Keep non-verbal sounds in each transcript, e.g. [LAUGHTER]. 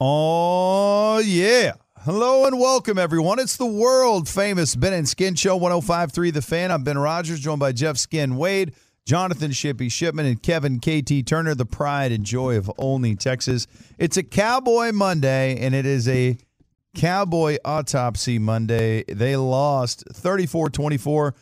Oh, yeah. Hello and welcome, everyone. It's the world famous Ben and Skin Show 1053 The Fan. I'm Ben Rogers, joined by Jeff Skin Wade, Jonathan Shippy Shipman, and Kevin KT Turner, the pride and joy of Olney, Texas. It's a Cowboy Monday, and it is a Cowboy Autopsy Monday. They lost 34 24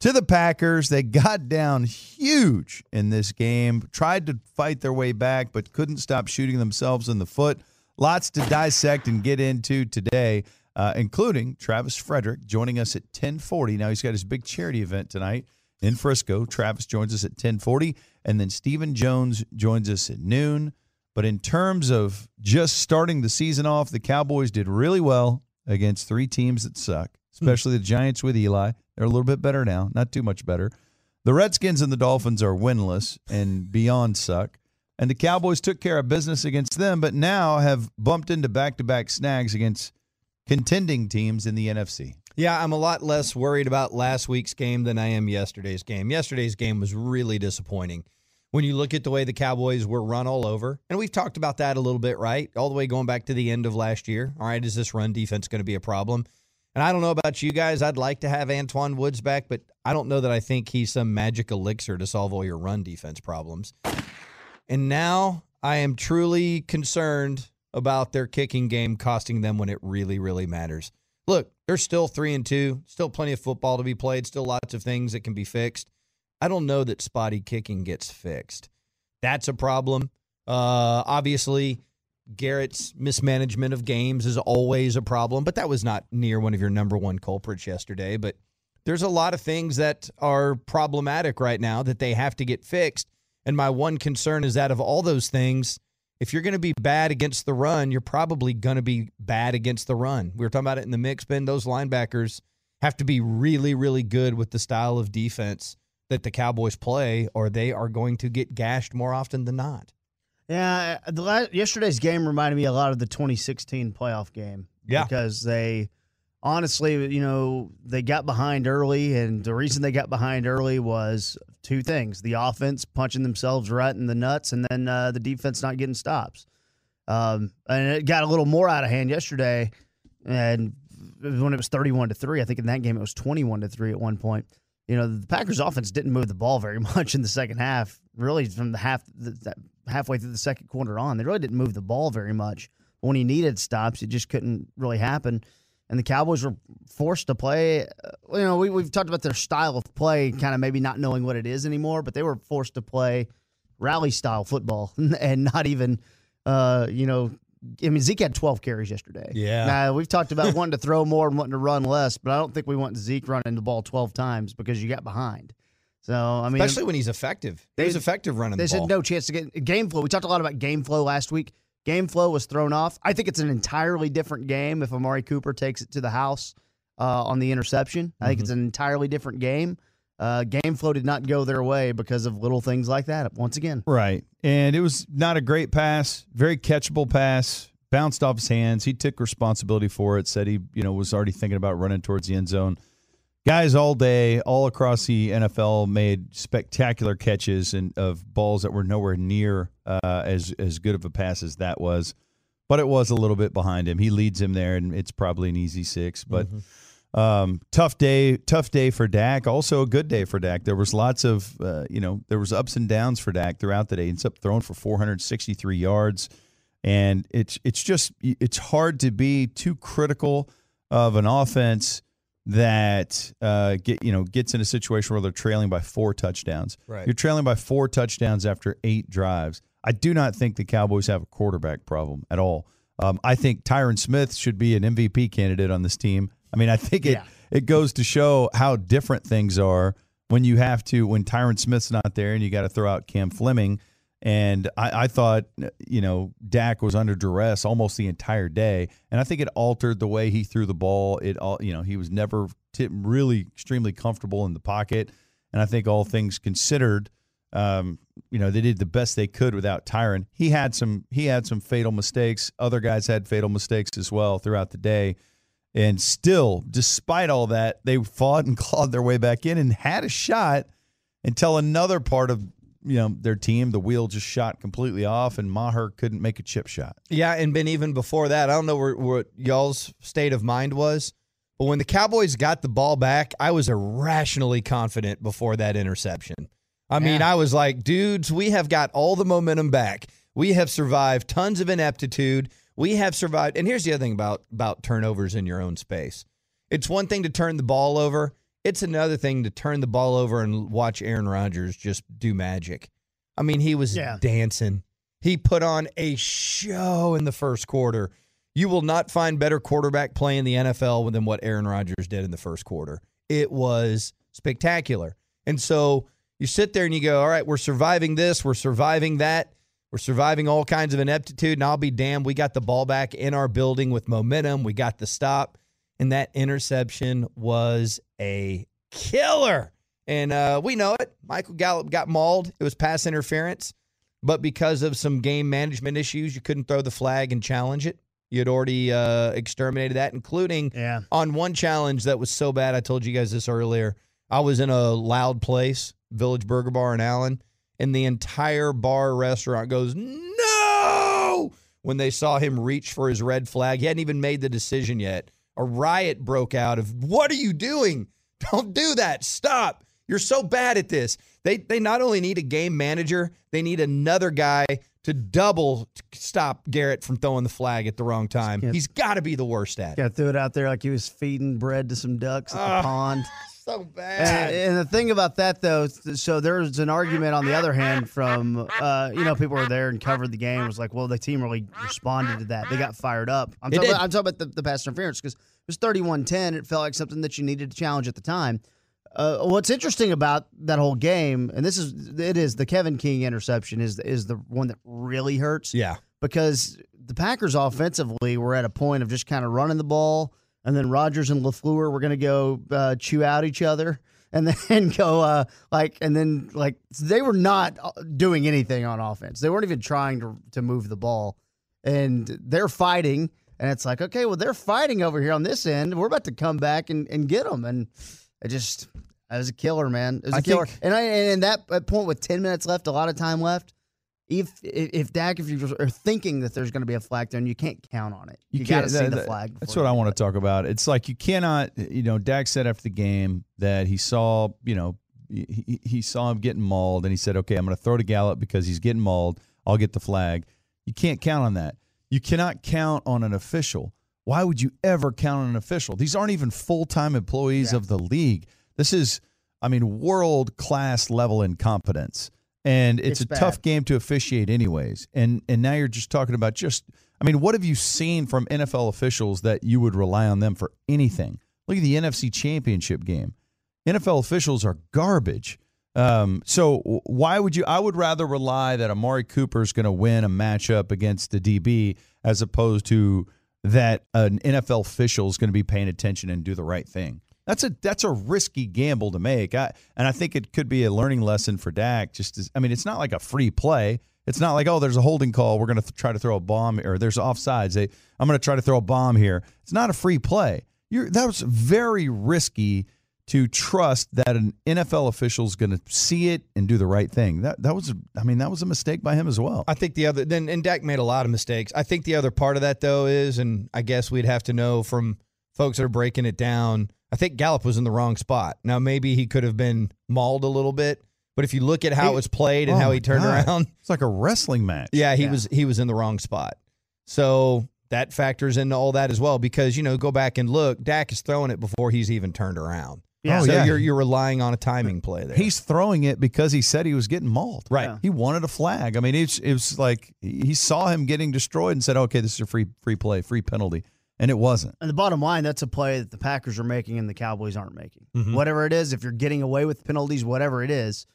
to the Packers. They got down huge in this game, tried to fight their way back, but couldn't stop shooting themselves in the foot. Lots to dissect and get into today, uh, including Travis Frederick joining us at 1040. Now he's got his big charity event tonight in Frisco. Travis joins us at 1040, and then Stephen Jones joins us at noon. But in terms of just starting the season off, the Cowboys did really well against three teams that suck, especially the Giants with Eli. They're a little bit better now, not too much better. The Redskins and the Dolphins are winless and beyond suck. And the Cowboys took care of business against them, but now have bumped into back to back snags against contending teams in the NFC. Yeah, I'm a lot less worried about last week's game than I am yesterday's game. Yesterday's game was really disappointing. When you look at the way the Cowboys were run all over, and we've talked about that a little bit, right? All the way going back to the end of last year. All right, is this run defense going to be a problem? And I don't know about you guys. I'd like to have Antwaun Woods back, but I don't know that I think he's some magic elixir to solve all your run defense problems. And now I am truly concerned about their kicking game costing them when it really, really matters. Look, they're still three and two, still plenty of football to be played, still lots of things that can be fixed. I don't know that spotty kicking gets fixed. That's a problem. Uh, obviously, Garrett's mismanagement of games is always a problem, but that was not near one of your number one culprits yesterday. But there's a lot of things that are problematic right now that they have to get fixed. And my one concern is that of all those things, if you're going to be bad against the run, you're probably going to be bad against the run. We were talking about it in the mix, Ben. Those linebackers have to be really, really good with the style of defense that the Cowboys play, or they are going to get gashed more often than not. Yeah, uh, the last, yesterday's game reminded me a lot of the 2016 playoff game. Yeah. because they honestly, you know, they got behind early, and the reason they got behind early was two things: the offense punching themselves right in the nuts, and then uh, the defense not getting stops. Um, and it got a little more out of hand yesterday, and when it was 31 to three, I think in that game it was 21 to three at one point. You know, the Packers offense didn't move the ball very [LAUGHS] much in the second half. Really, from the half the, halfway through the second quarter on, they really didn't move the ball very much. When he needed stops, it just couldn't really happen. And the Cowboys were forced to play. Uh, you know, we, we've talked about their style of play, kind of maybe not knowing what it is anymore, but they were forced to play rally style football [LAUGHS] and not even, uh, you know, I mean, Zeke had 12 carries yesterday. Yeah. Now, we've talked about [LAUGHS] wanting to throw more and wanting to run less, but I don't think we want Zeke running the ball 12 times because you got behind. So, I mean, Especially when he's effective. He They- was effective running they the said no chance to get game flow. We talked a lot about game flow last week. Game flow was thrown off. I think it's an entirely different game if Amari Cooper takes it to the house uh, on the interception. I think it's an entirely different game. Uh, game flow did not go their way because of little things like that. Once again, Right. And it was not a great pass, very catchable pass, bounced off his hands. He took responsibility for it, said he, you know, was already thinking about running towards the end zone. Guys all day, all across the NFL made spectacular catches and of balls that were nowhere near uh, as as good of a pass as that was. But it was a little bit behind him. He leads him there, and it's probably an easy six. But um, tough day, tough day for Dak. Also a good day for Dak. There was lots of, uh, you know, there was ups and downs for Dak throughout the day. He ends up throwing for 463 yards, and it's it's just it's hard to be too critical of an offense that uh, get you know gets in a situation where they're trailing by four touchdowns. Right. You're trailing by four touchdowns after eight drives. I do not think the Cowboys have a quarterback problem at all. Um, I think Tyron Smith should be an MVP candidate on this team. I mean, I think it Yeah. it goes to show how different things are when you have to when Tyron Smith's not there and you got to throw out Cam Fleming. And I, I thought, you know, Dak was under duress almost the entire day, and I think it altered the way he threw the ball. It all, you know, he was never t- really extremely comfortable in the pocket, and I think all things considered, um, you know, they did the best they could without Tyron. He had some he had some fatal mistakes. Other guys had fatal mistakes as well throughout the day. And still, despite all that, they fought and [LAUGHS] clawed their way back in and had a shot until another part of you know their team, the wheel just shot completely off, and Maher couldn't make a chip shot. Yeah, and Ben, even before that, I don't know where, what y'all's state of mind was, but when the Cowboys got the ball back, I was irrationally confident before that interception. I mean, I was like, dudes, we have got all the momentum back. We have survived tons of ineptitude. We have survived. And here's the other thing about about turnovers in your own space. It's one thing to turn the ball over. It's another thing to turn the ball over and watch Aaron Rodgers just do magic. I mean, he was Yeah. dancing. He put on a show in the first quarter. You will not find better quarterback play in the NFL than what Aaron Rodgers did in the first quarter. It was spectacular. And so you sit there and you go, all right, we're surviving this, we're surviving that, we're surviving all kinds of ineptitude. And I'll be damned, we got the ball back in our building with momentum. We got the stop. And that interception was a killer. And uh, we know it. Michael Gallup got mauled. It was pass interference. But because of some game management issues, you couldn't throw the flag and challenge it. You had already uh, exterminated that, including Yeah. on one challenge that was so bad. I told you guys this earlier. I was in a loud place, Village Burger Bar in Allen, and the entire bar restaurant goes, No! When they saw him reach for his red flag, he hadn't even made the decision yet. A riot broke out of, What are you doing? [LAUGHS] Don't do that. Stop. You're so bad at this. They they not only need a game manager, they need another guy to double stop Garrett from throwing the flag at the wrong time. He's got to be the worst at it. Yeah, threw it out there like he was feeding bread to some ducks at the Ah, pond. [LAUGHS] So And, bad. and the thing about that, though, so there's an argument on the other hand from, uh, you know, people were there and covered the game. Was like, well, the team really responded to that. They got fired up. I'm talking, about, I'm talking about the, the pass interference because it was 31 10. It felt like something that you needed to challenge at the time. Uh, what's interesting about that whole game, and this is, it is the Kevin King interception is is the one that really hurts yeah. because the Packers offensively were at a point of just kind of running the ball, and then Rodgers and Lafleur were going to go uh, chew out each other, [LAUGHS] and then go uh, like, and then like they were not uh, doing anything on offense. They weren't even trying to to move the ball, and they're fighting. And it's like, okay, well, they're fighting over here on this end. We're about to come back and, and get them. And I just, it was a killer, man. It was a I killer. think- and I, and that point with 10 minutes left, a lot of time left, if if if Dak, if you are thinking that there's going to be a flag there, and you can't count on it. You, got to can't- see the flag. That's what I want to talk about. It's like you cannot, you know, Dak said after the game that he saw, you know, he, he- he saw him getting mauled and he said, okay, I'm going to throw to Gallup because he's getting mauled. I'll get the flag. You can't count on that. You cannot count on an official. Why would you ever count on an official? These aren't even full time employees Yeah. of the league. This is, I mean, world class level incompetence. And it's, It's a tough game to officiate anyways. And and now you're just talking about just I mean, what have you seen from NFL officials that you would rely on them for anything? Look at the NFC Championship game. NFL officials are garbage. Um, so why would you? I would rather rely that Amari Cooper is going to win a matchup against the DB as opposed to that an NFL official is going to be paying attention and do the right thing. That's a that's a risky gamble to make. I, and I think it could be a learning lesson for Dak. Just as, I mean, it's not like a free play. It's not like oh, there's a holding call. We're going to th- try to throw a bomb, or there's offsides. They, I'm going to try to throw a bomb here. It's not a free play. You're, that was very risky to trust that an NFL official is going to see it and do the right thing. That that was, I mean, that was a mistake by him as well. I think the other then and Dak made a lot of mistakes. I think the other part of that though is, and I guess we'd have to know from folks that are breaking it down. I think Gallup was in the wrong spot. Now maybe he could have been mauled a little bit, but if you look at how He- it was played and Oh how he turned God. around, It's like a wrestling match. yeah, he Yeah. was he was in the wrong spot. So that factors into all that as well because you know go back and look, Dak is throwing it before he's even turned around. Yeah. Oh, so yeah. you're you're relying on a timing play there. He's throwing it because he said he was getting mauled. right. Yeah. He wanted a flag. I mean, it's it was like he saw him getting destroyed and said, "Okay, this is a free free play, free penalty," and it wasn't. And the bottom line, that's a play that the Packers are making and the Cowboys aren't making. Mhm. Whatever it is, if you're getting away with penalties, whatever it is,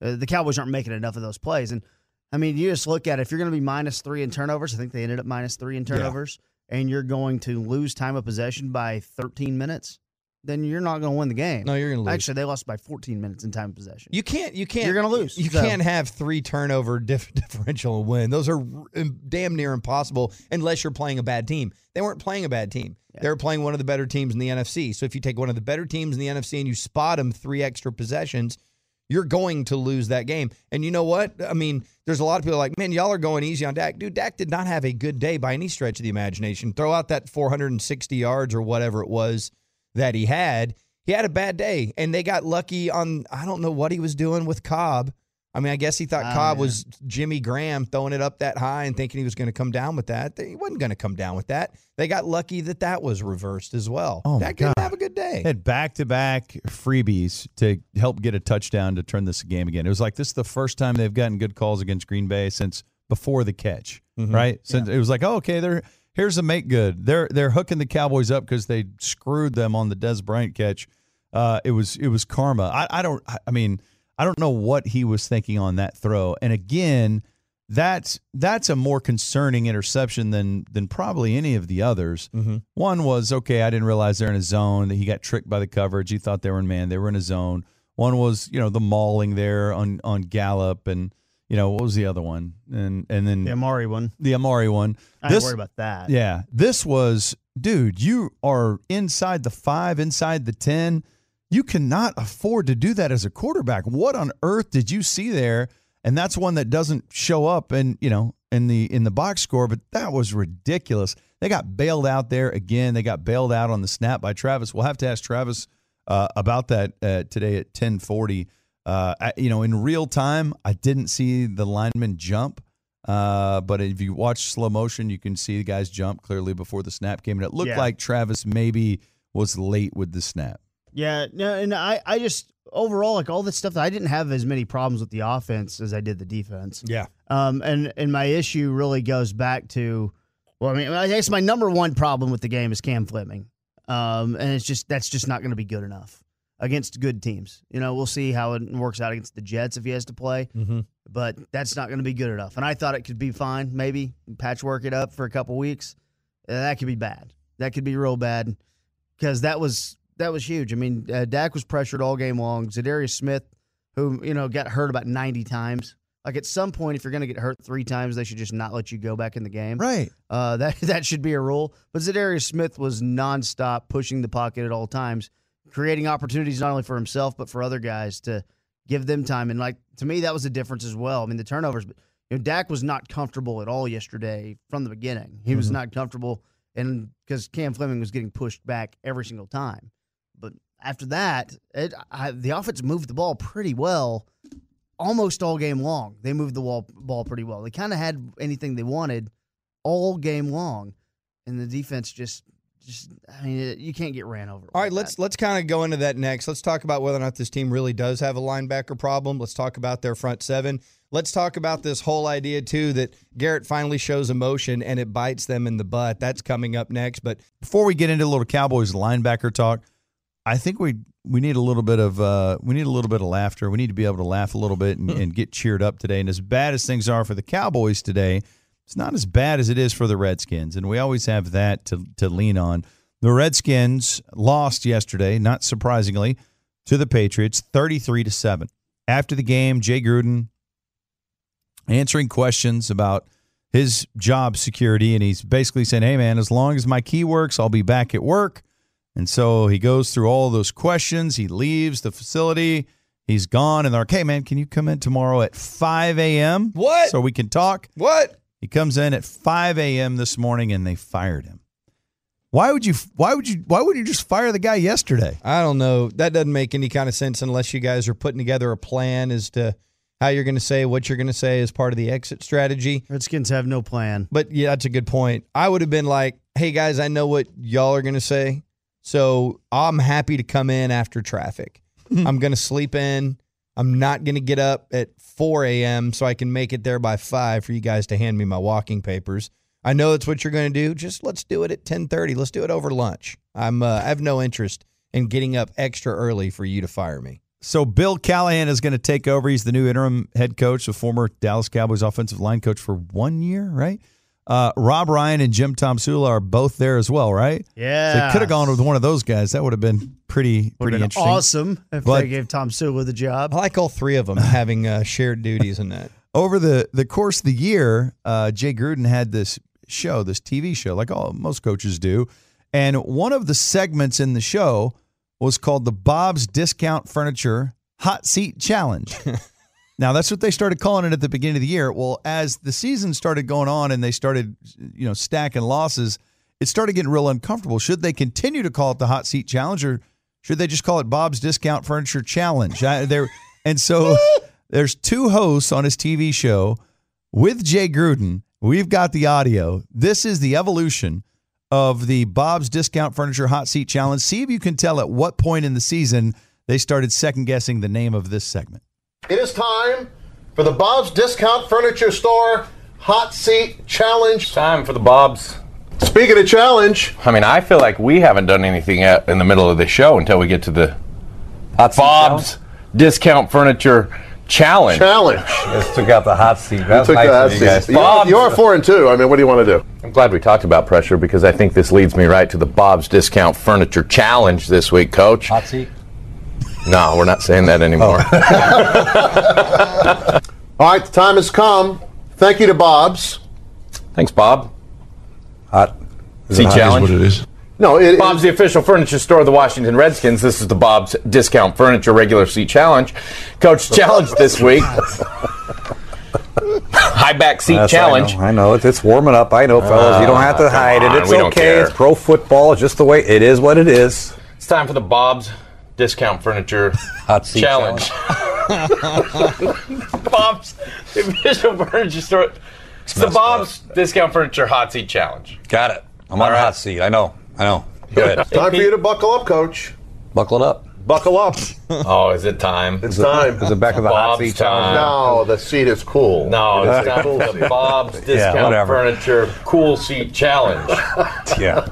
uh, the Cowboys aren't making enough of those plays. And I mean, you just look at it, if you're going to be minus three in turnovers, I think they ended up minus three in turnovers, and you're going to lose time of possession by 13 minutes, then you're not going to win the game. No, you're gonna lose. Actually, they lost by 14 minutes in time of possession. You can't. You can't. You're gonna lose, You so- can't have three turnover [LAUGHS] dif- differential and win. Those are damn near impossible unless you're playing a bad team. They weren't playing a bad team. They were playing one of the better teams in the NFC. So if you take one of the better teams in the NFC and you spot them three extra possessions, you're going to lose that game. And you know what? I mean, there's a lot of people like, man, y'all are going easy on Dak. Dude, Dak did not have a good day by any stretch of the imagination. Throw out that 460 yards or whatever it was that he had. He had a bad day, and they got lucky on, I don't know what he was doing with Cobb. I mean, I guess he thought Oh, Cobb yeah. was Jimmy Graham throwing it up that high and thinking he was going to come down with that. He wasn't going to come down with that. They got lucky that that was reversed as well. Oh, my Dak didn't God. have a good day. had back to back freebies to help get a touchdown to turn this game again. It was like this is the first time they've gotten good calls against Green Bay since before the catch, Mhm. right? Since it was like, oh, okay, they're here's a make good. They're they're hooking the Cowboys up because they screwed them on the Dez Bryant catch. Uh, it was it was karma. I, I don't. I mean, I don't know what he was thinking on that throw. And again, that's that's a more concerning interception than than probably any of the others. Mm-hmm. One was okay. I didn't realize they're in a zone. That he got tricked by the coverage. He thought they were in man. They were in a zone. One was you know the mauling there on on Gallup and you know what was the other one and and then The Amari one. the Amari one. I This worried about that. yeah this was dude. You are inside the five, inside the ten. You cannot afford to do that as a quarterback. What on earth did you see there? And that's one that doesn't show up and you know in the in the box score, but that was ridiculous. They got bailed out there again. They got bailed out on the snap by Travis. We'll have to ask Travis uh, about that uh, today at ten forty. Uh, I, you know, in real time, I didn't see the lineman jump, uh, but if you watch slow motion, you can see the guys jump clearly before the snap came, and it looked Yeah. like Travis maybe was late with the snap. Yeah, no, and I, I just overall like all this stuff. I didn't have as many problems with the offense as I did the defense. Yeah. Um, and and my issue really goes back to, well, I mean, I guess my number one problem with the game is Cam Fleming. Um, and it's just that's just not going to be good enough against good teams. You know, we'll see how it works out against the Jets if he has to play, Mm-hmm. but that's not going to be good enough. And I thought it could be fine, maybe patchwork it up for a couple weeks. Uh, that could be bad. That could be real bad because that was that was huge. I mean, uh, Dak was pressured all game long. Za'Darius Smith, who you know got hurt about ninety times. Like at some point, if you're going to get hurt three times, they should just not let you go back in the game. Right. Uh, [LAUGHS] that that should be a rule. But Za'Darius Smith was nonstop pushing the pocket at all times, creating opportunities not only for himself but for other guys to give them time. And like to me, that was a difference as well. I mean, the turnovers. But you know, Dak was not comfortable at all yesterday from the beginning. He was mm-hmm. not comfortable, and because Cam Fleming was getting pushed back every single time. But after that, it, I, the offense moved the ball pretty well almost all game long. They moved the ball, ball pretty well. They kind of had anything they wanted all game long, and the defense just, just I mean, it, you can't get ran over. All like right, let's that. let's kind of go into that next. Let's talk about whether or not this team really does have a linebacker problem. Let's talk about their front seven. Let's talk about this whole idea too that Garrett finally shows emotion and it bites them in the butt. That's coming up next. But Before we get into a little Cowboys linebacker talk, I think we we need a little bit of uh, we need a little bit of laughter. We need to be able to laugh a little bit and, and get cheered up today. And as bad as things are for the Cowboys today, it's not as bad as it is for the Redskins, and we always have that to to lean on. The Redskins lost yesterday, not surprisingly, to the Patriots, thirty three to seven. After the game, Jay Gruden answering questions about his job security, and he's basically saying, "Hey, man, as long as my key works, I'll be back at work." And so he goes through all those questions. He leaves the facility. He's gone, and they're like, "Hey, man, can you come in tomorrow at 5 a.m. What? so we can talk?" what? He comes in at 5 a.m. this morning, and they fired him. Why would you? Why would you? Why would you just fire the guy yesterday? I don't know. That doesn't make any kind of sense unless you guys are putting together a plan as to how you're going to say what you're going to say as part of the exit strategy. Redskins have no plan. But yeah, that's a good point. I would have been like, hey guys, I know what y'all are going to say. So I'm happy to come in after traffic. [LAUGHS] I'm going to sleep in. I'm not going to get up at 4 a.m. so I can make it there by 5 for you guys to hand me my walking papers. I know that's what you're going to do. Just let's do it at 10:30. Let's do it over lunch. I'm uh, I have no interest in getting up extra early for you to fire me. So Bill Callahan is going to take over. He's the new interim head coach, the former Dallas Cowboys offensive line coach for one year, right? Uh, Rob Ryan and Jim Tom Tomsula are both there as well, right? Yeah, So they could have gone with one of those guys. That would have been pretty Would pretty been interesting. awesome if But- they gave Tomsula the job. I like all three of them [LAUGHS] having uh, shared duties in that. Over the the course of the year, uh, Jay Gruden had this show, this TV show, like all most coaches do, and one of the segments in the show was called the Bob's Discount Furniture Hot Seat Challenge. [LAUGHS] now that's what they started calling it at the beginning of the year. Well, as the season started going on and they started, you know, stacking losses, it started getting real uncomfortable. Should they continue to call it the Hot Seat Challenge, or should they just call it Bob's Discount Furniture Challenge? I, there, and so [LAUGHS] there's two hosts on his TV show with Jay Gruden. We've got the audio. This is the evolution of the Bob's Discount Furniture Hot Seat Challenge. See if you can tell at what point in the season they started second guessing the name of this segment. It is time for the Bob's Discount Furniture Store Hot Seat Challenge. Time for the Bob's. Speaking of challenge, I mean, I feel like we haven't done anything yet in the middle of the show until we get to the Hot seat Bob's Discount Furniture Challenge. challenge. challenge. Just took out the hot seat. That's Took nice that of you guys. seat. You are, you are four and two. I mean, what do you want to do? I'm glad we talked about pressure because I think this leads me right to the Bob's Discount Furniture Challenge this week, Coach. Hot seat. No, we're not saying that anymore. Oh. [LAUGHS] All right, the time has come. Thank you to Bob's. Thanks, Bob. Hot. Seat Challenge. What it is. No, it, Bob's the official furniture store of the Washington Redskins. This is the Bob's Discount Furniture Regular Seat Challenge. Coach Challenge this week. [LAUGHS] High back seat Yes, challenge. I know. I know. It's, it's warming up. I know, ah, fellas. you don't have to hide on, it. It's we okay. It's pro football. It's just the way it is. What it is. It's time for the Bob's Discount Furniture [LAUGHS] Hot seat Challenge. [LAUGHS] Bob's the official furniture store. It's the messed Bob's Discount Furniture Hot Seat Challenge. Got it. I'm All on the right. hot seat. I know. I know. Go ahead. time for you to buckle up, Coach. Buckle it up. Buckle up. [LAUGHS] Oh, is it time? It's time. Is it back of the hot Bob's seat challenge? No, the seat is cool. No, It is it's a cool the Bob's Discount whatever. Furniture Cool Seat Challenge. Yeah.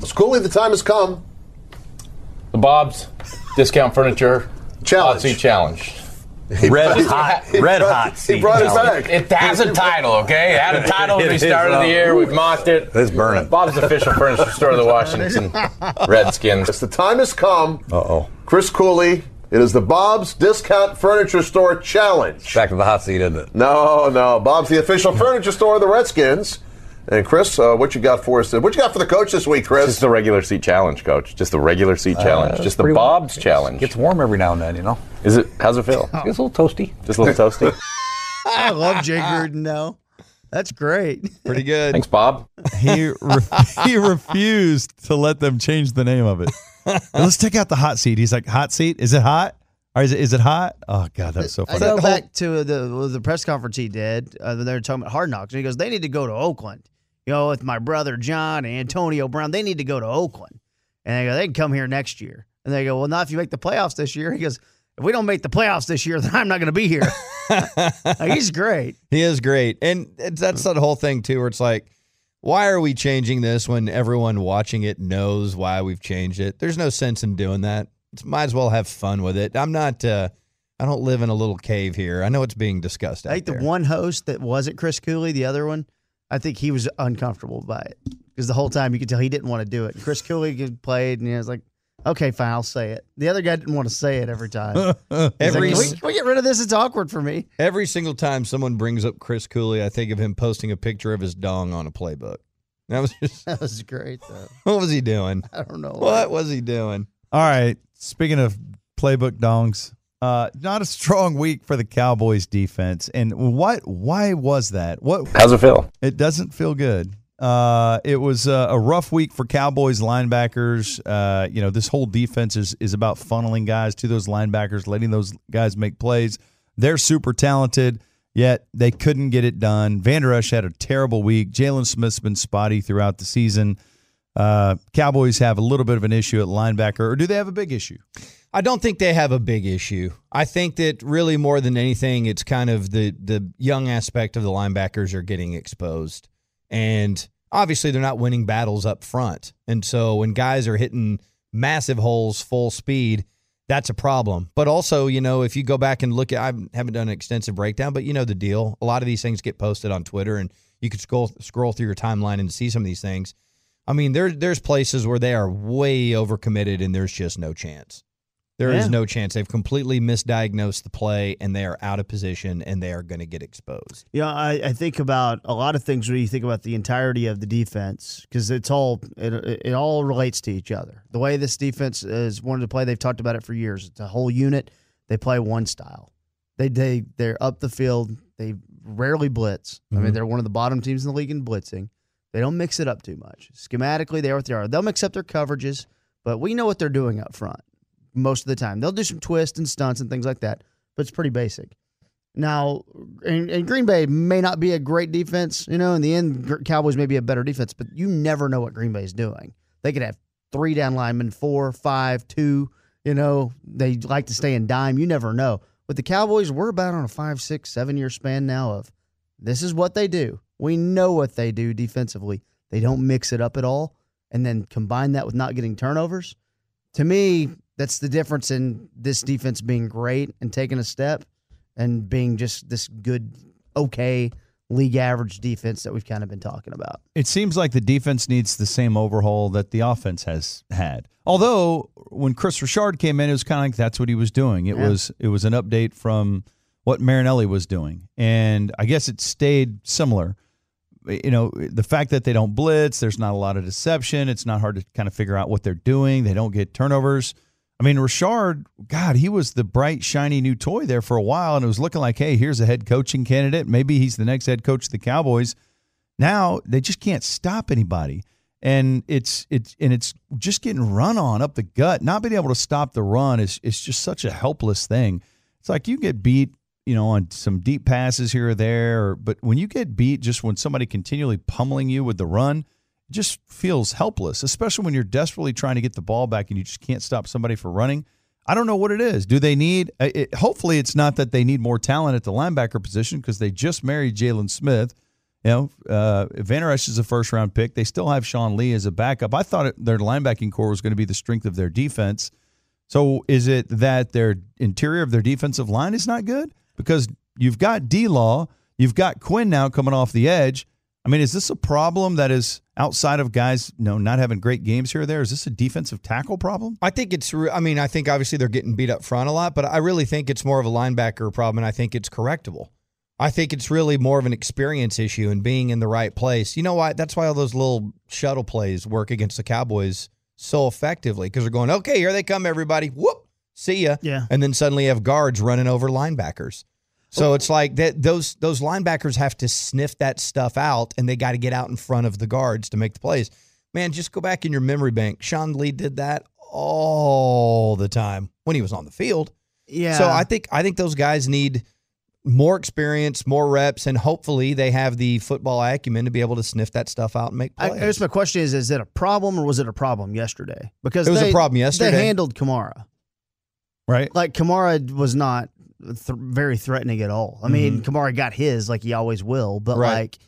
Schoolie, the time has come. The Bob's Discount Furniture Hot Challenge. Seat Challenge. Red hot. Red brought- hot he seat. brought it back. It has a title, okay? It had a [LAUGHS] title when It we is, started uh, the year. We've mocked it. It's burning. Bob's official furniture store of the Washington [LAUGHS] Redskins. Yes, the time has come. Uh oh. Chris Cooley, it is the Bob's Discount Furniture Store Challenge. Back to the hot seat, isn't it? No, no. Bob's the official furniture store of the Redskins. And Chris, uh, what you got for us? What you got for the coach this week, Chris? Just the regular seat challenge, coach. Just the regular seat challenge. Just the pretty- Bob's challenge. It Gets warm every now and then, you know. Is it? How's it feel? It's a little toasty. Just a little toasty. [LAUGHS] I love Jay Gruden now. That's great. Pretty good. Thanks, Bob. He re- he refused to let them change the name of it. Let's take out the hot seat. He's like, hot seat? Is it hot? Or is it is it hot? Oh god, that's so funny. I funny. go back to the the press conference he did. Uh, they're talking about Hard Knocks, and he goes, "They need to go to Oakland." You know, with my brother John and Antonio Brown, they need to go to Oakland, and they go, "They can come here next year." And they go, "Well, not if you make the playoffs this year." He goes, "If we don't make the playoffs this year, [LAUGHS] then I'm not going to be here." [LAUGHS] Like, he's great. He is great. And it's, that's that whole thing, too, where it's like, why are we changing this when everyone watching it knows why we've changed it? There's no sense in doing that. It's, might as well have fun with it. I'm not, uh, I don't live in a little cave here. I know it's being discussed out I think there. the one host that wasn't Chris Cooley, the other one, I think he was uncomfortable by it because the whole time you could tell he didn't want to do it. Chris Cooley played, and he was like, "Okay, fine, I'll say it." The other guy didn't want to say it every time. [LAUGHS] He's like, Every, can, we, can we get rid of this? It's awkward for me. every single time someone brings up Chris Cooley, I think of him posting a picture of his dong on a playbook. That was just, [LAUGHS] That was great, though. [LAUGHS] what was he doing? I don't know. What was he doing? All right. Speaking of playbook dongs, uh, not a strong week for the Cowboys defense. And what why was that? What How's it feel? It doesn't feel good. Uh, it was uh, a rough week for Cowboys linebackers. Uh, you know, this whole defense is is about funneling guys to those linebackers, letting those guys make plays. They're super talented, yet they couldn't get it done. Vander Esch had a terrible week. Jaylon Smith's been spotty throughout the season. Uh, Cowboys have a little bit of an issue at linebacker, or do they have a big issue? I don't think they have a big issue. I think that really more than anything, it's kind of the the young aspect of the linebackers are getting exposed, and obviously they're not winning battles up front. And so when guys are hitting massive holes full speed, that's a problem. But also, you know, if you go back and look at, I haven't done an extensive breakdown, but you know the deal. A lot of these things get posted on Twitter, and you could scroll scroll through your timeline and see some of these things. I mean, there there's places where they are way overcommitted, and there's just no chance. There is Yeah. no chance. They've completely misdiagnosed the play, and they are out of position, and they are going to get exposed. You know, I, I think about a lot of things when you think about the entirety of the defense because it's all it, it all relates to each other. The way this defense is wanted to play, they've talked about it for years. It's a whole unit. They play one style. They they they're up the field. They rarely blitz. I mean, mm-hmm. they're one of the bottom teams in the league in blitzing. They don't mix it up too much. Schematically, they are what they are. They'll mix up their coverages, but we know what they're doing up front most of the time. They'll do some twists and stunts and things like that, but it's pretty basic. Now, and, and Green Bay may not be a great defense. You know, in the end, Cowboys may be a better defense, but you never know what Green Bay is doing. They could have three down linemen, four, five, two. You know, they like to stay in dime. You never know. With the Cowboys, we're about on a five, six, seven year span now of this is what they do. We know what they do defensively. They don't mix it up at all. And then combine that with not getting turnovers. To me, that's the difference in this defense being great and taking a step and being just this good, okay, league average defense that we've kind of been talking about. It seems like the defense needs the same overhaul that the offense has had. Although when Kris Richard came in, it was kind of like that's what he was doing. It Yeah. was it was an update from what Marinelli was doing, and I guess it stayed similar. You know, the fact that they don't blitz, there's not a lot of deception. It's not hard to kind of figure out what they're doing. They don't get turnovers. I mean, Richard, God, he was the bright, shiny new toy there for a while, and it was looking like, hey, here's a head coaching candidate. Maybe he's the next head coach of the Cowboys. Now they just can't stop anybody, and it's it's and it's just getting run on up the gut. Not being able to stop the run is is just such a helpless thing. It's like you get beat, you know, on some deep passes here or there, but when you get beat, just when somebody continually pummeling you with the run, just feels helpless. Especially when you're desperately trying to get the ball back and you just can't stop somebody for running. I don't know what it is. Do they need? uh, It, hopefully, it's not that they need more talent at the linebacker position because they just married Jaylon Smith. You know, uh, Van is a first round pick. They still have Sean Lee as a backup. I thought it, their linebacking corps was going to be the strength of their defense. So is it that their interior of their defensive line is not good? Because you've got D Law, you've got Quinn now coming off the edge. I mean, is this a problem that is outside of guys, you know, not having great games here or there? Is this a defensive tackle problem? I think it's. re- I mean, I think obviously they're getting beat up front a lot, but I really think it's more of a linebacker problem, and I think it's correctable. I think it's really more of an experience issue and being in the right place. You know why? That's why all those little shuttle plays work against the Cowboys so effectively because they're going, okay, here they come, everybody. Whoop, see ya. Yeah. And then suddenly you have guards running over linebackers. So it's like that. Those those linebackers have to sniff that stuff out, and they got to get out in front of the guards to make the plays. Man, just go back in your memory bank. Sean Lee did that all the time when he was on the field. Yeah. So I think I think those guys need more experience, more reps, and hopefully they have the football acumen to be able to sniff that stuff out and make I, plays. I guess my question is: Is it a problem or was it a problem yesterday? Because It was a problem yesterday. They handled Kamara Right. like Kamara was not th- very threatening at all. I mean, Kamara got his like he always will, but Mm-hmm. Right. like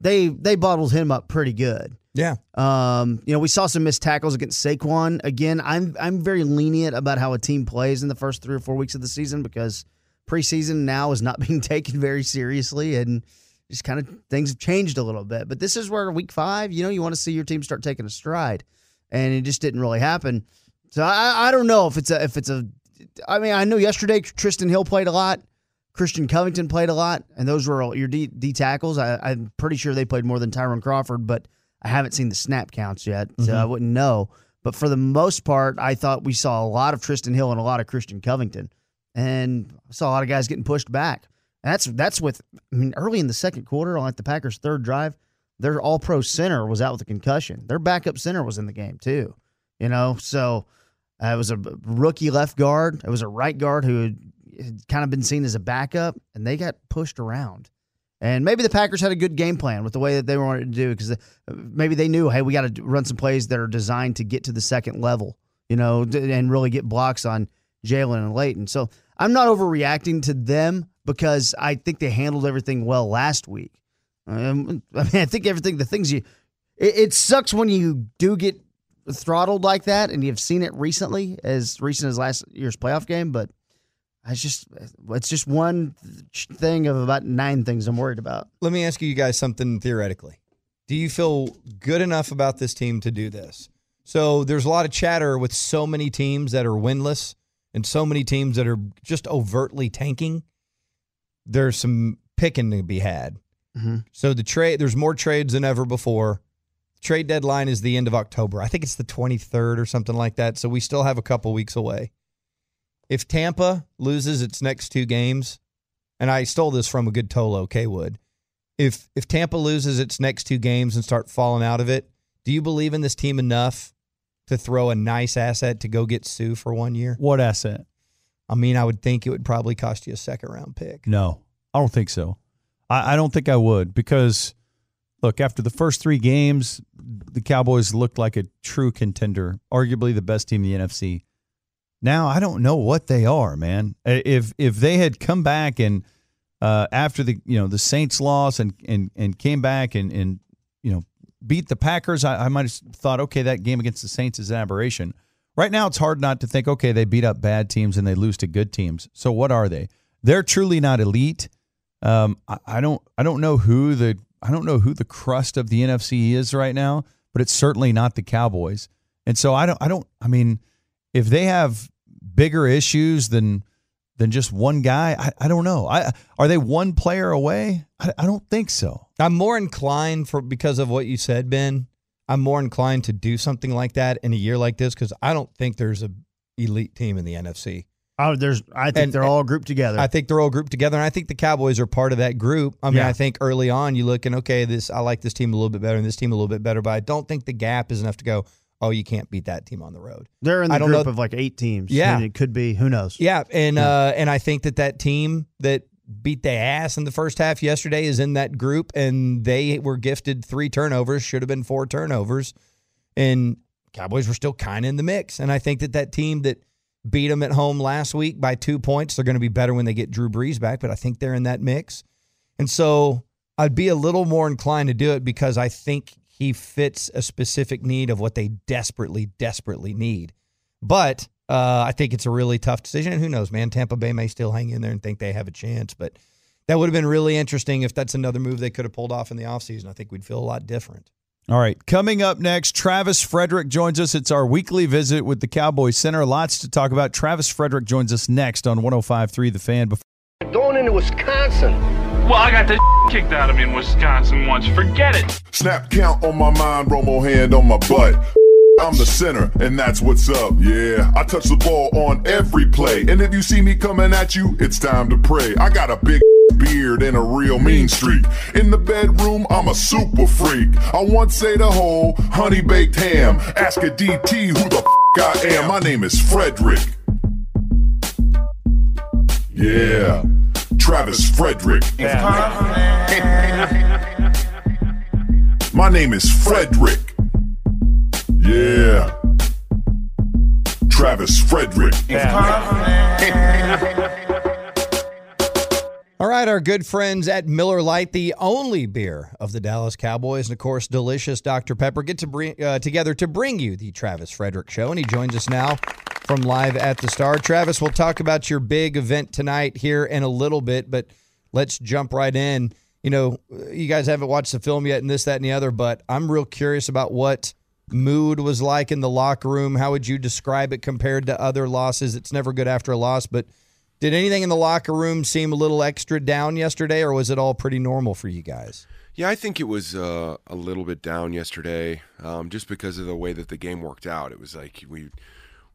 they they bottled him up pretty good. yeah, Um, you know, we saw some missed tackles against Saquon. Again, I'm I'm very lenient about how a team plays in the first three or four weeks of the season because preseason now is not [LAUGHS] being taken very seriously and just kind of things have changed a little bit. But this is where week five, you know, you want to see your team start taking a stride, and it just didn't really happen. So I, I don't know if it's a if it's a. I mean, I know yesterday Trysten Hill played a lot. Christian Covington played a lot, and those were all your D, D tackles. I, I'm pretty sure they played more than Tyrone Crawford, but I haven't seen the snap counts yet, so I mm-hmm. wouldn't know. But for the most part, I thought we saw a lot of Trysten Hill and a lot of Christian Covington, and I saw a lot of guys getting pushed back. And that's that's with I mean early in the second quarter on like the Packers' third drive, their All Pro center was out with a concussion. Their backup center was in the game too, you know. So uh, it was a rookie left guard. It was a right guard who had, had kind of been seen as a backup, and they got pushed around. And maybe the Packers had a good game plan with the way that they wanted to do because maybe they knew, hey, we got to run some plays that are designed to get to the second level, you know, and really get blocks on Jaylon and Leighton. So I'm not overreacting to them because I think they handled everything well last week. Um, I mean, I think everything, the things you, it, it sucks when you do get throttled like that, and you've seen it recently, as recent as last year's playoff game. But I just, it's just one thing of about nine things I'm worried about. let me ask you guys something theoretically. Do you feel good enough about this team to do this? So there's a lot of chatter with so many teams that are winless and so many teams that are just overtly tanking. There's some picking to be had. Mm-hmm. So the trade, there's more trades than ever before. Trade deadline is the end of October. I think it's the 23rd or something like that. So we still have a couple weeks away. if Tampa loses its next two games, and I stole this from a good Tolo K Wood, if if Tampa loses its next two games and start falling out of it, do you believe in this team enough to throw a nice asset to go get Suh for one year? What asset? I mean, I would think it would probably cost you a second round pick. No, I don't think so. I, I don't think I would because, look, after the first three games, the Cowboys looked like a true contender, arguably the best team in the NFC. Now I don't know what they are, man. If if they had come back and uh, after the you know the Saints loss and and and came back and and you know beat the Packers, I, I might have thought, okay, that game against the Saints is an aberration. Right now, it's hard not to think, okay, they beat up bad teams and they lose to good teams. So what are they? They're truly not elite. Um, I, I don't I don't know who the I don't know who the crust of the NFC is right now, but it's certainly not the Cowboys. And so I don't I don't I mean, if they have bigger issues than than just one guy, I, I don't know. I are they one player away? I, I don't think so. I'm more inclined for because of what you said, Ben. I'm more inclined to do something like that in a year like this because I don't think there's a elite team in the NFC. Oh, there's. I think And- they're all grouped together. I think they're all grouped together, and I think the Cowboys are part of that group. I mean, Yeah. I think early on you look and okay, this I like this team a little bit better, and this team a little bit better, but I don't think the gap is enough to go. Oh, you can't beat that team on the road. they're in the I group know- of like eight teams. Yeah. and it could be. Who knows? Yeah, and uh, and I think that that team that beat the ass in the first half yesterday is in that group, and they were gifted three turnovers. Should have been four turnovers, and Cowboys were still kind of in the mix. And I think that that team that beat them at home last week by two points, they're going to be better when they get Drew Brees back. But I think they're in that mix, and so I'd be a little more inclined to do it because I think he fits a specific need of what they desperately, desperately need. But uh, I think it's a really tough decision. And who knows, man? Tampa Bay may still hang in there and think they have a chance. But that would have been really interesting if that's another move they could have pulled off in the offseason. I think we'd feel a lot different. All right. Coming up next, Travis Frederick joins us. It's our weekly visit with the Cowboys Center. Lots to talk about. Travis Frederick joins us next on 1053 The Fan. Before Going into Wisconsin. Well, I got the [LAUGHS] kicked out of me in Wisconsin once. Forget it. Snap count on my mind, Romo hand on my butt. [LAUGHS] I'm the center, and that's what's up. Yeah, I touch the ball on every play. And if you see me coming at you, it's time to pray. I got a big beard and a real mean streak. In the bedroom, I'm a super freak. I once ate a whole honey baked ham. Ask a DT who the f- I am. My name is Frederick. Yeah, Travis Frederick. [LAUGHS] My name is Frederick. Yeah. Travis Frederick. [LAUGHS] All right, our good friends at Miller Lite, the only beer of the Dallas Cowboys, and of course, delicious Dr. Pepper, get to bring uh, together to bring you the Travis Frederick Show, and he joins us now from live at the Star. Travis, we'll talk about your big event tonight here in a little bit, but let's jump right in. You know, you guys haven't watched the film yet, and this, that, and the other, but I'm real curious about what mood was like in the locker room. How would you describe it compared to other losses? It's never good after a loss, but did anything in the locker room seem a little extra down yesterday, or was it all pretty normal for you guys? Yeah, I think it was uh, a little bit down yesterday, um, just because of the way that the game worked out. It was like we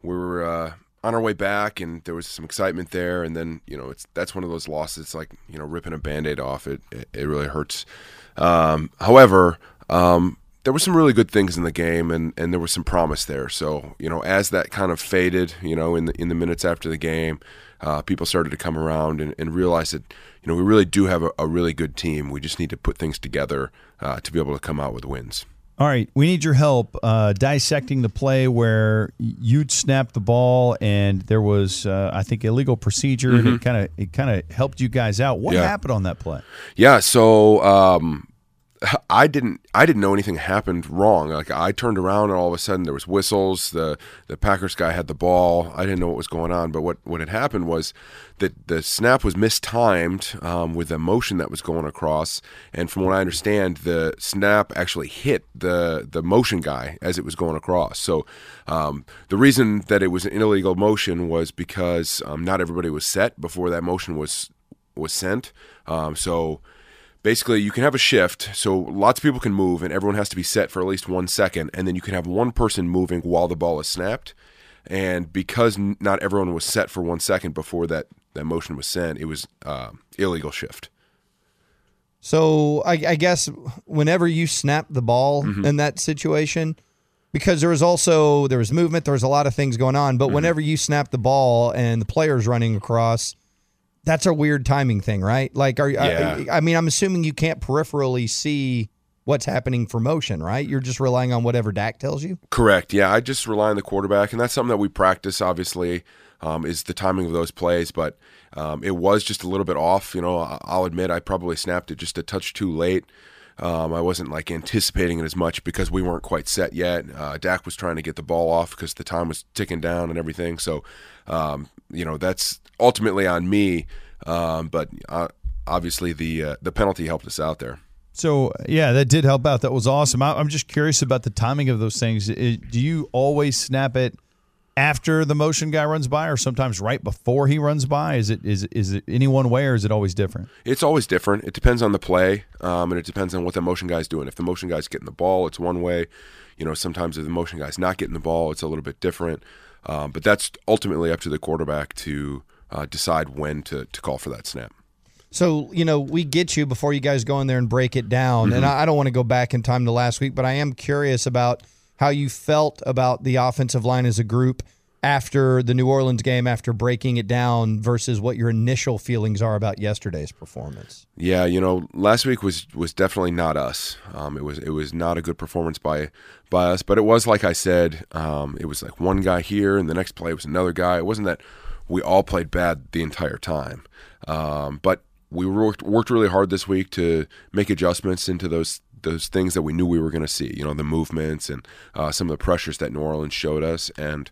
we were uh, on our way back, and there was some excitement there, and then you know it's that's one of those losses. It's like you know ripping a band-aid off. It it, it really hurts. Um, however. Um, there were some really good things in the game, and, and there was some promise there. So you know, as that kind of faded, you know, in the in the minutes after the game, uh, people started to come around and, and realize that you know we really do have a, a really good team. We just need to put things together uh, to be able to come out with wins. All right, we need your help uh, dissecting the play where you'd snapped the ball and there was, uh, I think, illegal procedure, and it kind of it kind of helped you guys out. What Mm-hmm. Yeah. happened on that play? Yeah, so um, I didn't I didn't know anything happened wrong. Like I turned around and all of a sudden there was whistles. The the Packers guy had the ball. I didn't know what was going on, but what what had happened was that the snap was mistimed um, with the motion that was going across. And from what I understand, the snap actually hit the the motion guy as it was going across. So um, the reason that it was an illegal motion was because um, not everybody was set before that motion was was sent. Um, so basically you can have a shift so lots of people can move and everyone has to be set for at least one second and then you can have one person moving while the ball is snapped and because not everyone was set for one second before that that motion was sent, it was uh, illegal shift. So I, I guess whenever you snap the ball Mm-hmm. in that situation, because there was also there was movement, there was a lot of things going on. Mm-hmm. But whenever you snap the ball and the player's running across, that's a weird timing thing, right? Like, are Yeah. I, I mean, I'm assuming you can't peripherally see what's happening for motion, right? You're just relying on whatever Dak tells you. Correct. Yeah, I just rely on the quarterback, and that's something that we practice. Obviously, um, is the timing of those plays, but um, it was just a little bit off. You know, I- I'll admit I probably snapped it just a touch too late. Um, I wasn't like anticipating it as much because we weren't quite set yet. Uh, Dak was trying to get the ball off because the time was ticking down and everything. So, um, you know, that's ultimately on me. Um, but uh, obviously, the uh, the penalty helped us out there. So yeah, that did help out. That was awesome. I, I'm just curious about the timing of those things. Do you always snap it after the motion guy runs by, or sometimes right before he runs by? Is it is it- is it any one way, or is it always different? It's always different. It depends on the play, um, and it depends on what the motion guy's doing. If the motion guy's getting the ball, it's one way. You know, sometimes if the motion guy's not getting the ball, it's a little bit different. Um, but that's ultimately up to the quarterback to uh, decide when to, to call for that snap. So, you know, we get you before you guys go in there and break it down. And I I don't want to go back in time to last week, but I am curious about how you felt about the offensive line as a group after the New Orleans game, after breaking it down, versus what your initial feelings are about yesterday's performance. Yeah, you know, last week was was definitely not us. Um, it was it was not a good performance by by us, but it was like I said, um, it was like one guy here, and the next play was another guy. It wasn't that we all played bad the entire time, um, but we worked worked really hard this week to make adjustments into those those things that we knew we were going to see. You know, the movements and uh, some of the pressures that New Orleans showed us, and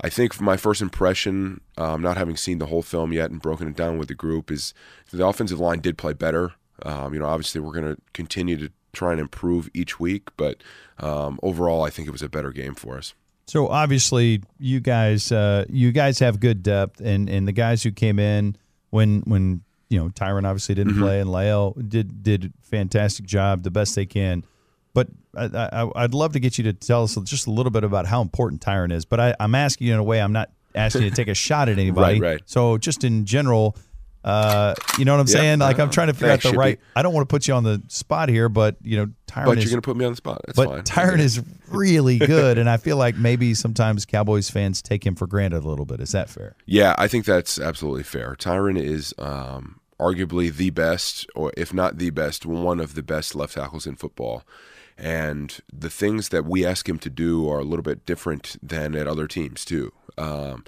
I think my first impression, um, not having seen the whole film yet and broken it down with the group, is the offensive line did play better. Um, you know, obviously we're going to continue to try and improve each week, but um, overall, I think it was a better game for us. So obviously, you guys, uh, you guys have good depth, and and the guys who came in when when you know Tyron obviously didn't Mhm. play, and Leo did did a fantastic job, the best they can. But I, I, I'd love to get you to tell us just a little bit about how important Tyron is. But I, I'm asking you in a way I'm not asking you to take a shot at [LAUGHS] anybody. Right, right. So just in general, uh, you know what I'm Yeah, saying? Like I'm trying to figure thanks, out the right. I don't want to put you on the spot here, but you know Tyron But is you're going to put me on the spot. That's but fine. Tyron is really good, and I feel like maybe sometimes Cowboys fans take him for granted a little bit. Is that fair? Yeah, I think that's absolutely fair. Tyron is um, arguably the best, or if not the best, one of the best left tackles in football. And the things that we ask him to do are a little bit different than at other teams too. Um,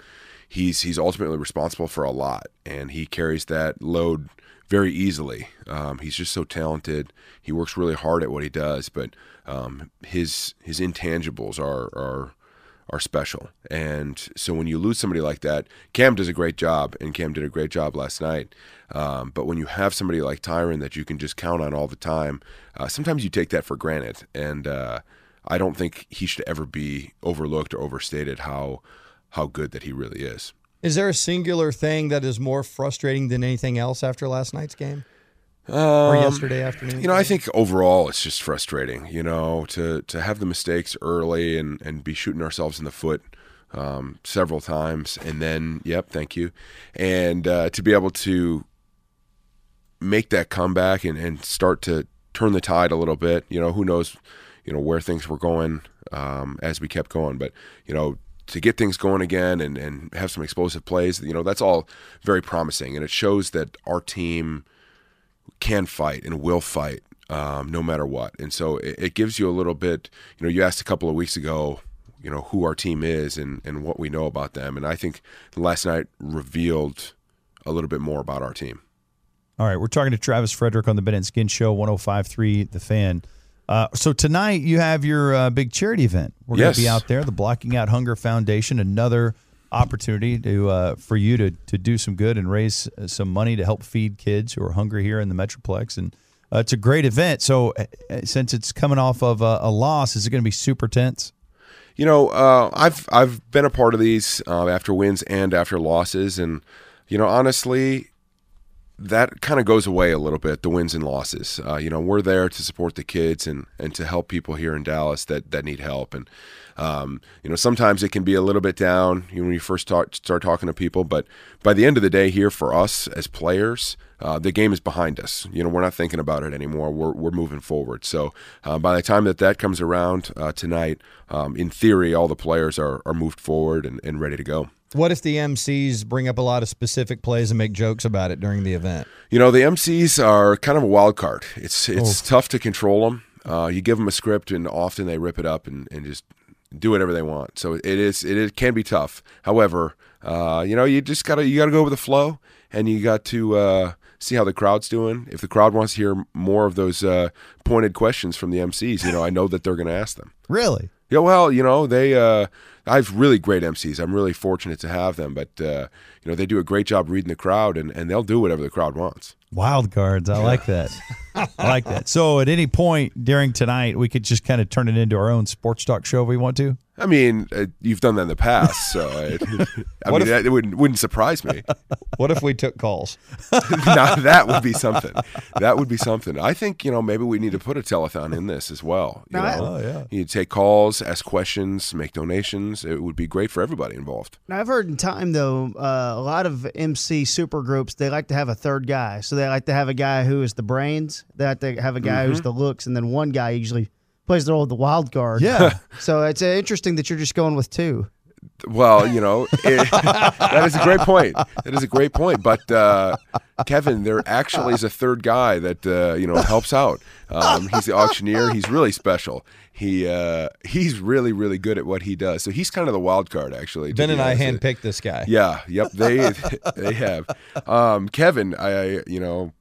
he's he's ultimately responsible for a lot, and he carries that load very easily. Um, he's just so talented. He works really hard at what he does, but um, his his intangibles are are are special. And so when you lose somebody like that, Cam does a great job, and Cam did a great job last night. Um, but when you have somebody like Tyron that you can just count on all the time, uh, sometimes you take that for granted. And uh, I don't think he should ever be overlooked or overstated how how good that he really is. Is there a singular thing that is more frustrating than anything else after last night's game? Or Um, yesterday afternoon? You know, I think overall it's just frustrating. You know, to to have the mistakes early and and be shooting ourselves in the foot um, several times, and then yep, thank you, and uh, to be able to make that comeback and and start to turn the tide a little bit. You know, who knows, you know where things were going um, as we kept going, but you know. To get things going again and, and have some explosive plays, you know, that's all very promising. And it shows that our team can fight and will fight um, no matter what. And so it, it gives you a little bit, you know, you asked a couple of weeks ago, you know, who our team is and, and what we know about them. And I think last night revealed a little bit more about our team. All right, we're talking to Travis Frederick on the Ben and Skin Show, 105.3 The Fan. Uh, so tonight you have your uh, big charity event. We're going to be out there, the Blocking Out Hunger Foundation, another opportunity to uh, for you to to do some good and raise uh, some money to help feed kids who are hungry here in the Metroplex. And uh, it's a great event. So uh, uh, since it's coming off of a, a loss, is it going to be super tense? You know, uh, I've I've been a part of these after wins and after losses, and you know, honestly, that kind of goes away a little bit. The wins and losses. Uh, you know, we're there to support the kids and and to help people here in Dallas that that need help. And um, you know, sometimes it can be a little bit down you know, when you first start start talking to people. But by the end of the day, here for us as players, uh, the game is behind us. You know, we're not thinking about it anymore. We're, we're moving forward. So uh, by the time that that comes around uh, tonight, um, in theory, all the players are, are moved forward and, and ready to go. What if the MCs bring up a lot of specific plays and make jokes about it during the event? You know, the MCs are kind of a wild card. It's it's tough to control them. Uh, you give them a script, and often they rip it up and, and just do whatever they want. So it is it, is, can be tough. However, uh, you know, you just gotta you gotta go with the flow, and you got to uh, see how the crowd's doing. If the crowd wants to hear more of those uh, pointed questions from the MCs, you know, I know that they're to ask them. Really? Yeah, well, you know, they uh I have really great MCs. I'm really fortunate to have them, but uh, you know, they do a great job reading the crowd and, and they'll do whatever the crowd wants. Wild cards. I like that. [LAUGHS] I like that. So at any point during tonight, we could just kind of turn it into our own sports talk show if we want to. I mean, uh, you've done that in the past, so it, I [LAUGHS] [LAUGHS] What mean, if- it wouldn't wouldn't surprise me. What if we took calls? now that would be something. That would be something. I think you know maybe we need to put a telethon in this as well. You know, Oh, yeah. you take calls, ask questions, make donations. It would be great for everybody involved. Now, I've heard in time though, uh, a lot of MC super groups they like to have a third guy. So they like to have a guy who is the brains. They like to have a guy who's the looks, and then one guy usually plays the role of the wild card. Yeah. [LAUGHS] so it's uh, interesting that you're just going with two. Well, you know, [LAUGHS] it, that is a great point. That is a great point. But uh, Kevin, there actually is a third guy that uh, you know helps out. Um, he's the auctioneer. He's really special. He uh, he's really really good at what he does. So he's kind of the wild card, actually. Ben and I handpicked this guy. Yeah. Yep. They [LAUGHS] they have. Um, Kevin, I you know.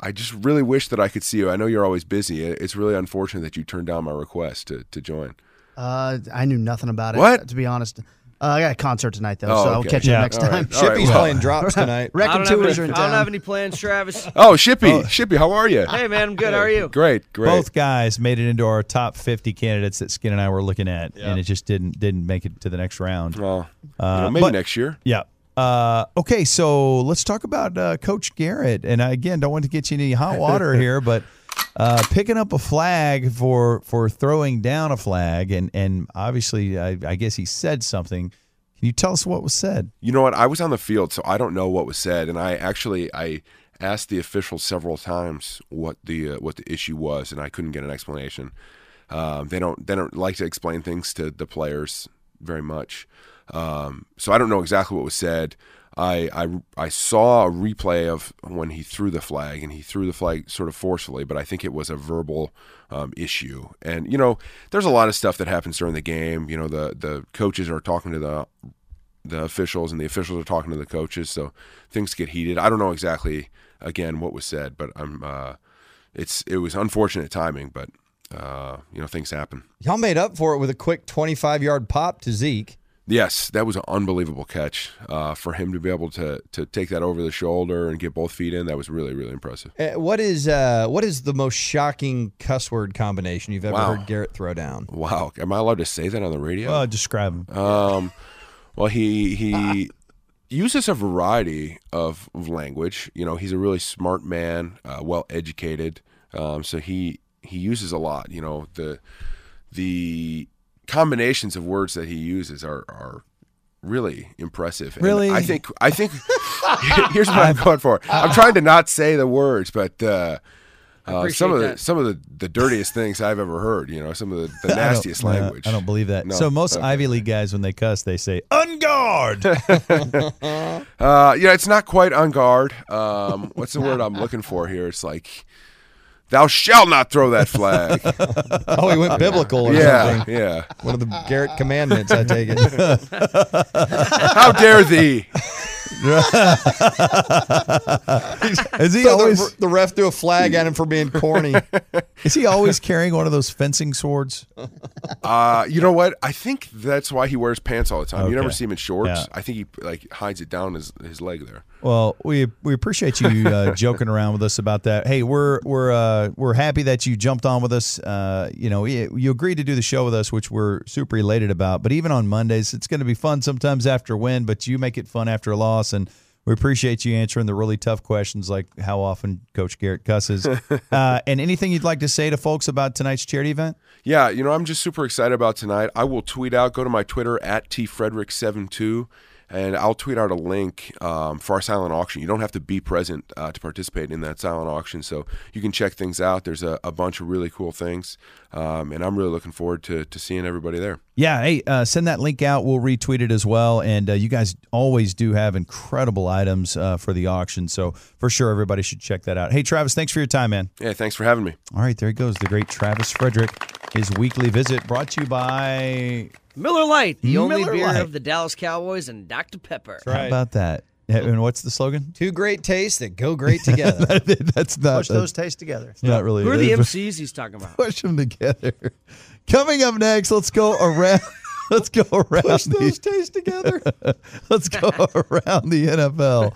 I just really wish that I could see you. I know you're always busy. It's really unfortunate that you turned down my request to, to join. Uh, I knew nothing about it. What? To be honest, uh, I got a concert tonight though, Oh, so I'll catch you Yeah. next All time. [LAUGHS] right. All right, Shippy's well. playing drops [LAUGHS] tonight. I Reckon don't, have tours are in I don't have any plans, Travis. [LAUGHS] Oh, Shippy, Shippy, how are you? Hey, man, I'm good. How are you? Great, great. Both guys made it into our top 50 candidates that Skin and I were looking at, and it just didn't didn't make it to the next round. Well, you Uh, know, maybe but- next year. Yeah. Uh, okay, so let's talk about uh, Coach Garrett. And I, again, don't want to get you any hot water here, but uh, picking up a flag for for throwing down a flag, and and obviously, I, I guess he said something. Can you tell us what was said? You know what? I was on the field, so I don't know what was said, and I actually I asked the officials several times what the uh, what the issue was, and I couldn't get an explanation. Um, they don't they don't like to explain things to the players very much, um, so I don't know exactly what was said. I, I I saw a replay of when he threw the flag, and he threw the flag sort of forcefully, but I think it was a verbal um, issue. And you know, there's a lot of stuff that happens during the game. You know, the the coaches are talking to the the officials and the officials are talking to the coaches so things get heated i don't know exactly again what was said but i'm uh it's it was unfortunate timing but uh you know things happen Y'all made up for it with a quick 25 yard pop to Zeke. Yes that was an unbelievable catch uh for him to be able to to take that over the shoulder and get both feet in that was really really impressive Uh, what is uh, what is the most shocking cuss word combination you've ever Wow. heard Garrett throw down? wow am i allowed to say that on the radio Uh, describe him. Um, well, he he [LAUGHS] uses a variety of, of language. You know, he's a really smart man, uh, well educated. Um, so he he uses a lot. You know, the the combinations of words that he uses are are really impressive. And Really? I think I think [LAUGHS] here's what I'm going for. I'm trying to not say the words, but. Uh, uh, some of the some of the, the dirtiest things I've ever heard, you know, some of the, the I nastiest uh, language. [LAUGHS] I don't believe that. No, so most okay. Ivy League guys, when they cuss, they say "en garde." [LAUGHS] Uh, yeah, it's not quite on guard. Um, what's the word I'm looking for here? It's like, thou shalt not throw that flag. [LAUGHS] Oh, he went biblical or yeah, something. yeah. One of the Garrett commandments, I take it. [LAUGHS] How dare thee? [LAUGHS] Is he So always the, the ref threw a flag at him for being corny. [LAUGHS] is he always carrying one of those fencing swords? Uh, you know what? I think that's why he wears pants all the time. You never see him in shorts. Yeah. I think he like hides it down his his leg there. Well, we we appreciate you uh, [LAUGHS] joking around with us about that. Hey, we're we're uh, we're happy that you jumped on with us. Uh, you know, you, you agreed to do the show with us, which we're super elated about. But even on Mondays, it's going to be fun sometimes after a win, but you make it fun after a loss, and We appreciate you answering the really tough questions like how often Coach Garrett cusses. [LAUGHS] uh, and anything you'd like to say to folks about tonight's charity event? Yeah, you know, I'm just super excited about tonight. I will tweet out, go to my Twitter at tfrederick72, and I'll tweet out a link um, for our silent auction. You don't have to be present uh, to participate in that silent auction, so you can check things out. There's a, a bunch of really cool things, um, and I'm really looking forward to, to seeing everybody there. Yeah, hey, uh, send that link out. We'll retweet it as well. And uh, you guys always do have incredible items uh, for the auction. So for sure, everybody should check that out. Hey, Travis, thanks for your time, man. Yeah, thanks for having me. All right, there he goes, the great Travis Frederick. His weekly visit brought to you by. Miller Lite, the only beer Lite. of the Dallas Cowboys, and Dr. Pepper. How about that? Yeah, And what's the slogan? Two great tastes that go great together. [LAUGHS] that's not. Push those tastes together. It's not really. Who are the it, but [LAUGHS] MCs he's talking about? Push them together. Coming up next, let's go around. [LAUGHS] Let's go around. Push those the, tastes together. let's go around the NFL.